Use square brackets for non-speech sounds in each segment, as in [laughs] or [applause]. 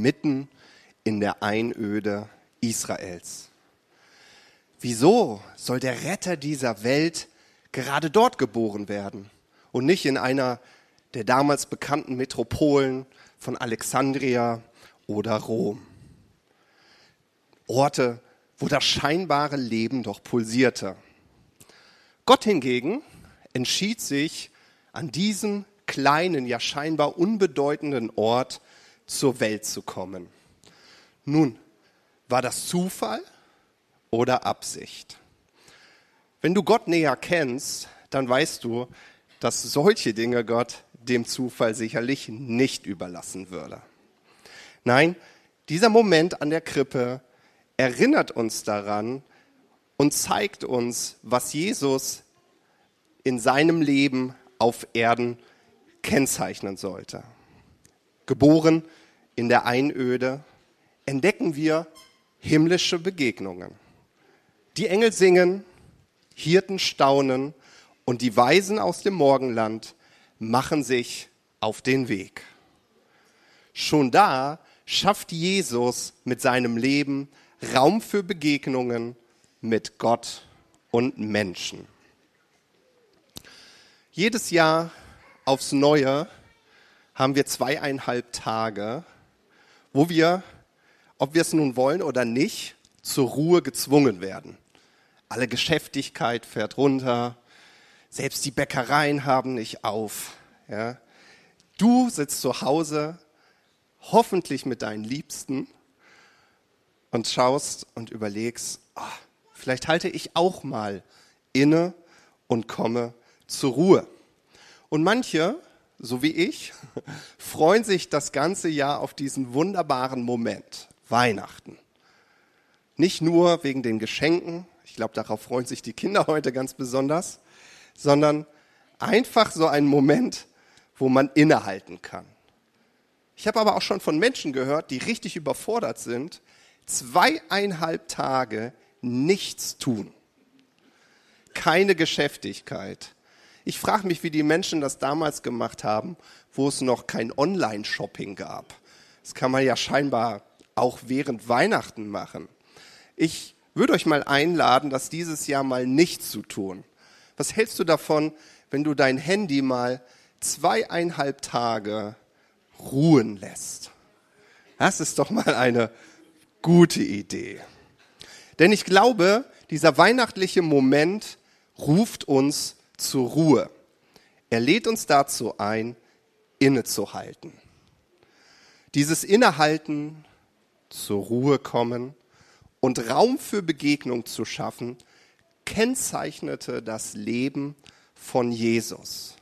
mitten in der Einöde Israels. Wieso soll der Retter dieser Welt gerade dort geboren werden und nicht in einer der damals bekannten Metropolen von Alexandria oder Rom? Orte, wo das scheinbare Leben doch pulsierte. Gott hingegen entschied sich, an diesem kleinen, ja scheinbar unbedeutenden Ort zur Welt zu kommen. Nun, war das Zufall oder Absicht? Wenn du Gott näher kennst, dann weißt du, dass solche Dinge Gott dem Zufall sicherlich nicht überlassen würde. Nein, dieser Moment an der Krippe erinnert uns daran und zeigt uns, was Jesus in seinem Leben auf Erden kennzeichnen sollte. Geboren in der Einöde entdecken wir himmlische Begegnungen. Die Engel singen, Hirten staunen und die Weisen aus dem Morgenland machen sich auf den Weg. Schon da schafft Jesus mit seinem Leben Raum für Begegnungen mit Gott und Menschen. Jedes Jahr aufs Neue haben wir zweieinhalb Tage, wo wir, ob wir es nun wollen oder nicht, zur Ruhe gezwungen werden. Alle Geschäftigkeit fährt runter, selbst die Bäckereien haben nicht auf. Ja. Du sitzt zu Hause, hoffentlich mit deinen Liebsten und schaust und überlegst, oh, vielleicht halte ich auch mal inne und komme zur Ruhe. Und manche, so wie ich, [laughs] freuen sich das ganze Jahr auf diesen wunderbaren Moment, Weihnachten. Nicht nur wegen den Geschenken, ich glaube, darauf freuen sich die Kinder [laughs] heute ganz besonders, sondern einfach so ein Moment, wo man innehalten kann. Ich habe aber auch schon von Menschen gehört, die richtig überfordert sind, zweieinhalb Tage nichts tun. Keine Geschäftigkeit. Ich frage mich, wie die Menschen das damals gemacht haben, wo es noch kein Online-Shopping gab. Das kann man ja scheinbar auch während Weihnachten machen. Ich würde euch mal einladen, das dieses Jahr mal nicht zu tun. Was hältst du davon, wenn du dein Handy mal zweieinhalb Tage ruhen lässt? Das ist doch mal eine gute Idee. Denn ich glaube, dieser weihnachtliche Moment ruft uns zur Ruhe. Er lädt uns dazu ein, innezuhalten. Dieses Innehalten, zur Ruhe kommen und Raum für Begegnung zu schaffen, kennzeichnete das Leben von Jesus.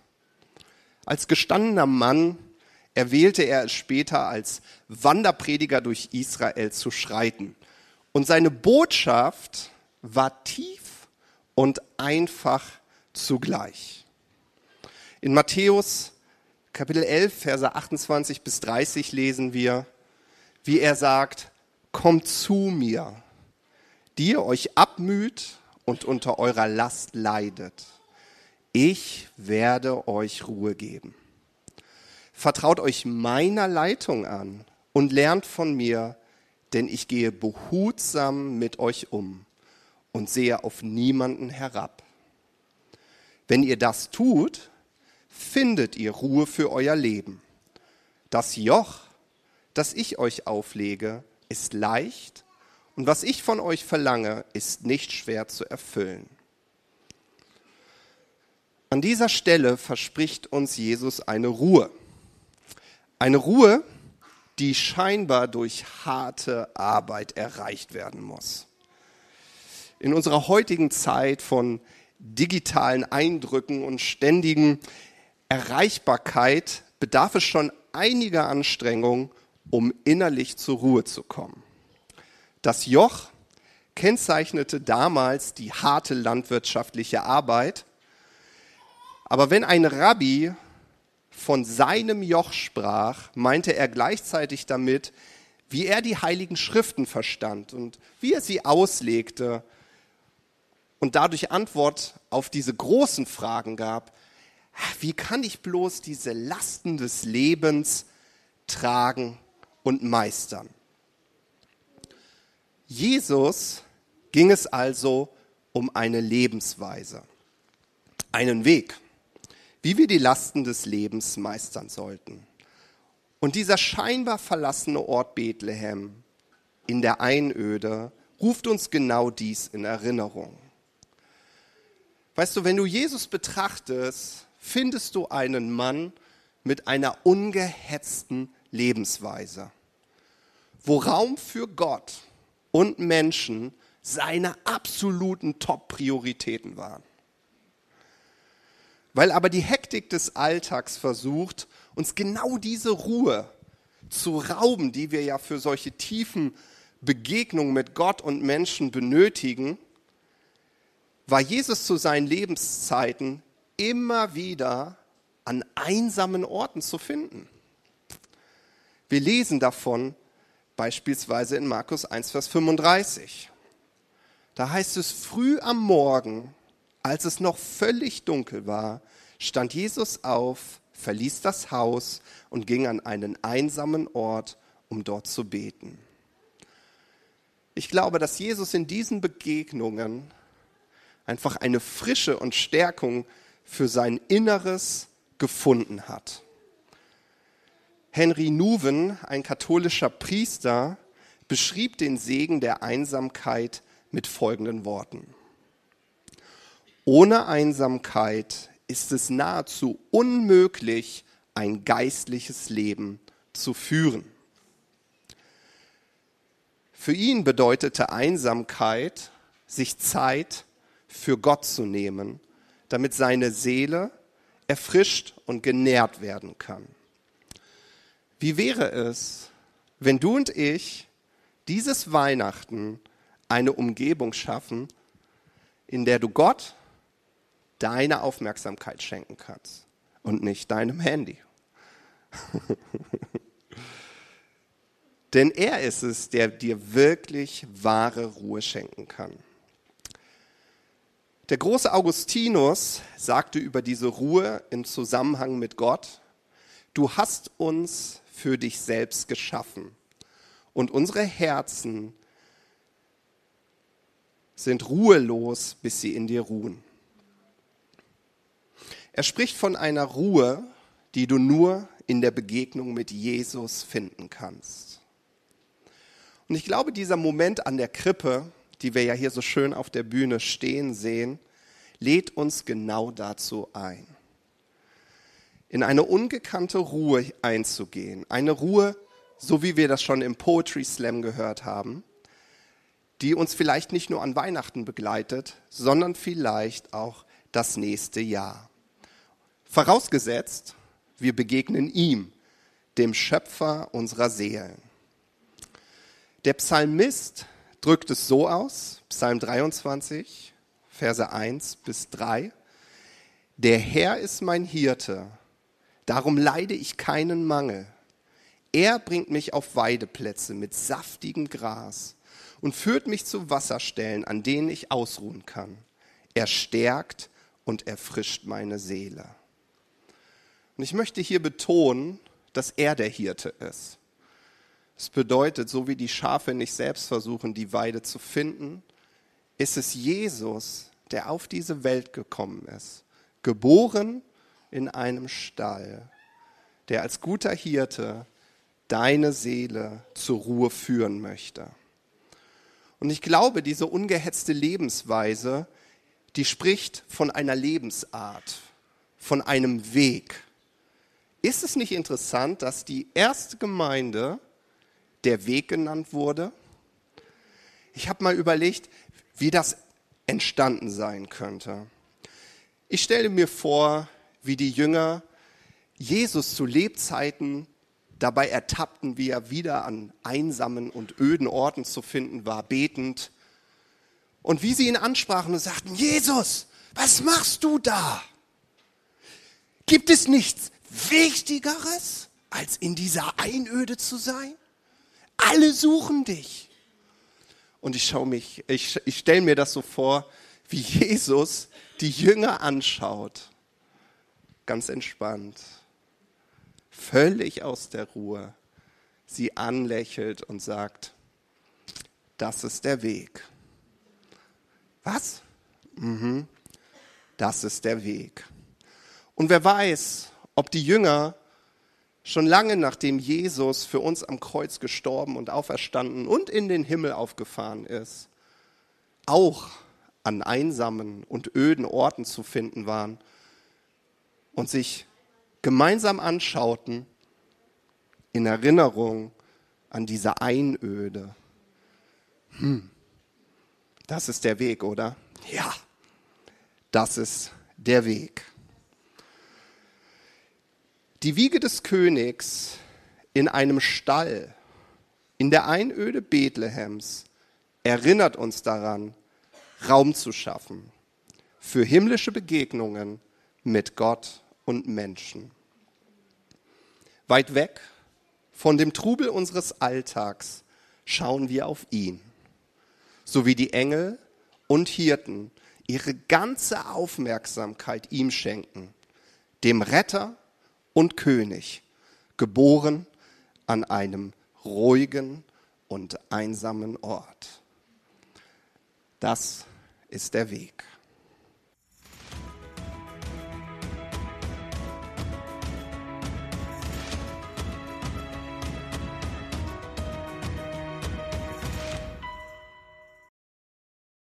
Als gestandener Mann erwählte er es später als Wanderprediger durch Israel zu schreiten. Und seine Botschaft war tief und einfach zugleich. In Matthäus Kapitel 11, Verse 28 bis 30 lesen wir, wie er sagt, kommt zu mir, die ihr euch abmüht und unter eurer Last leidet. Ich werde euch Ruhe geben. Vertraut euch meiner Leitung an und lernt von mir, denn ich gehe behutsam mit euch um und sehe auf niemanden herab. Wenn ihr das tut, findet ihr Ruhe für euer Leben. Das Joch, das ich euch auflege, ist leicht und was ich von euch verlange, ist nicht schwer zu erfüllen. An dieser Stelle verspricht uns Jesus eine Ruhe. Eine Ruhe, die scheinbar durch harte Arbeit erreicht werden muss. In unserer heutigen Zeit von digitalen Eindrücken und ständigen Erreichbarkeit bedarf es schon einiger Anstrengung, um innerlich zur Ruhe zu kommen. Das Joch kennzeichnete damals die harte landwirtschaftliche Arbeit, aber wenn ein Rabbi von seinem Joch sprach, meinte er gleichzeitig damit, wie er die heiligen Schriften verstand und wie er sie auslegte und dadurch Antwort auf diese großen Fragen gab. Wie kann ich bloß diese Lasten des Lebens tragen und meistern. Jesus ging es also um eine Lebensweise, einen Weg, wie wir die Lasten des Lebens meistern sollten. Und dieser scheinbar verlassene Ort Bethlehem in der Einöde ruft uns genau dies in Erinnerung. Weißt du, wenn du Jesus betrachtest, findest du einen Mann mit einer ungehetzten Lebensweise, wo Raum für Gott und Menschen seine absoluten Top-Prioritäten waren. Weil aber die Hektik des Alltags versucht, uns genau diese Ruhe zu rauben, die wir ja für solche tiefen Begegnungen mit Gott und Menschen benötigen, war Jesus zu seinen Lebenszeiten immer wieder an einsamen Orten zu finden. Wir lesen davon beispielsweise in Markus 1, Vers 35. Da heißt es, früh am Morgen, als es noch völlig dunkel war, stand Jesus auf, verließ das Haus und ging an einen einsamen Ort, um dort zu beten. Ich glaube, dass Jesus in diesen Begegnungen einfach eine Frische und Stärkung für sein Inneres gefunden hat. Henry Nuven, ein katholischer Priester, beschrieb den Segen der Einsamkeit mit folgenden Worten. Ohne Einsamkeit ist es nahezu unmöglich, ein geistliches Leben zu führen. Für ihn bedeutete Einsamkeit, sich Zeit für Gott zu nehmen, damit seine Seele erfrischt und genährt werden kann. Wie wäre es, wenn du und ich dieses Weihnachten eine Umgebung schaffen, in der du Gott deine Aufmerksamkeit schenken kannst und nicht deinem Handy. [laughs] Denn er ist es, der dir wirklich wahre Ruhe schenken kann. Der große Augustinus sagte über diese Ruhe im Zusammenhang mit Gott, du hast uns für dich selbst geschaffen und unsere Herzen sind ruhelos, bis sie in dir ruhen. Er spricht von einer Ruhe, die du nur in der Begegnung mit Jesus finden kannst. Und ich glaube, dieser Moment an der Krippe, die wir ja hier so schön auf der Bühne stehen sehen, lädt uns genau dazu ein. In eine ungekannte Ruhe einzugehen. Eine Ruhe, so wie wir das schon im Poetry Slam gehört haben, die uns vielleicht nicht nur an Weihnachten begleitet, sondern vielleicht auch das nächste Jahr. Vorausgesetzt, wir begegnen ihm, dem Schöpfer unserer Seelen. Der Psalmist drückt es so aus, Psalm 23, Verse 1 bis 3. Der Herr ist mein Hirte, darum leide ich keinen Mangel. Er bringt mich auf Weideplätze mit saftigem Gras und führt mich zu Wasserstellen, an denen ich ausruhen kann. Er stärkt und erfrischt meine Seele. Und ich möchte hier betonen, dass er der Hirte ist. Es bedeutet, so wie die Schafe nicht selbst versuchen, die Weide zu finden, ist es Jesus, der auf diese Welt gekommen ist, geboren in einem Stall, der als guter Hirte deine Seele zur Ruhe führen möchte. Und ich glaube, diese ungehetzte Lebensweise, die spricht von einer Lebensart, von einem Weg. Ist es nicht interessant, dass die erste Gemeinde der Weg genannt wurde? Ich habe mal überlegt, wie das entstanden sein könnte. Ich stelle mir vor, wie die Jünger Jesus zu Lebzeiten dabei ertappten, wie er wieder an einsamen und öden Orten zu finden war, betend. Und wie sie ihn ansprachen und sagten, Jesus, was machst du da? Gibt es nichts Wichtigeres, als in dieser Einöde zu sein? Alle suchen dich. Und ich schaue mich, ich, ich stelle mir das so vor, wie Jesus die Jünger anschaut. Ganz entspannt völlig aus der Ruhe, sie anlächelt und sagt, das ist der Weg. Was? Mhm. Das ist der Weg. Und wer weiß, ob die Jünger schon lange nachdem Jesus für uns am Kreuz gestorben und auferstanden und in den Himmel aufgefahren ist, auch an einsamen und öden Orten zu finden waren und sich gemeinsam anschauten in Erinnerung an diese Einöde. Hm, das ist der Weg, oder? Ja, das ist der Weg. Die Wiege des Königs in einem Stall in der Einöde Bethlehems erinnert uns daran, Raum zu schaffen für himmlische Begegnungen mit Gott und Menschen. Weit weg von dem Trubel unseres Alltags schauen wir auf ihn, so wie die Engel und Hirten ihre ganze Aufmerksamkeit ihm schenken, dem Retter und König, geboren an einem ruhigen und einsamen Ort. Das ist der Weg.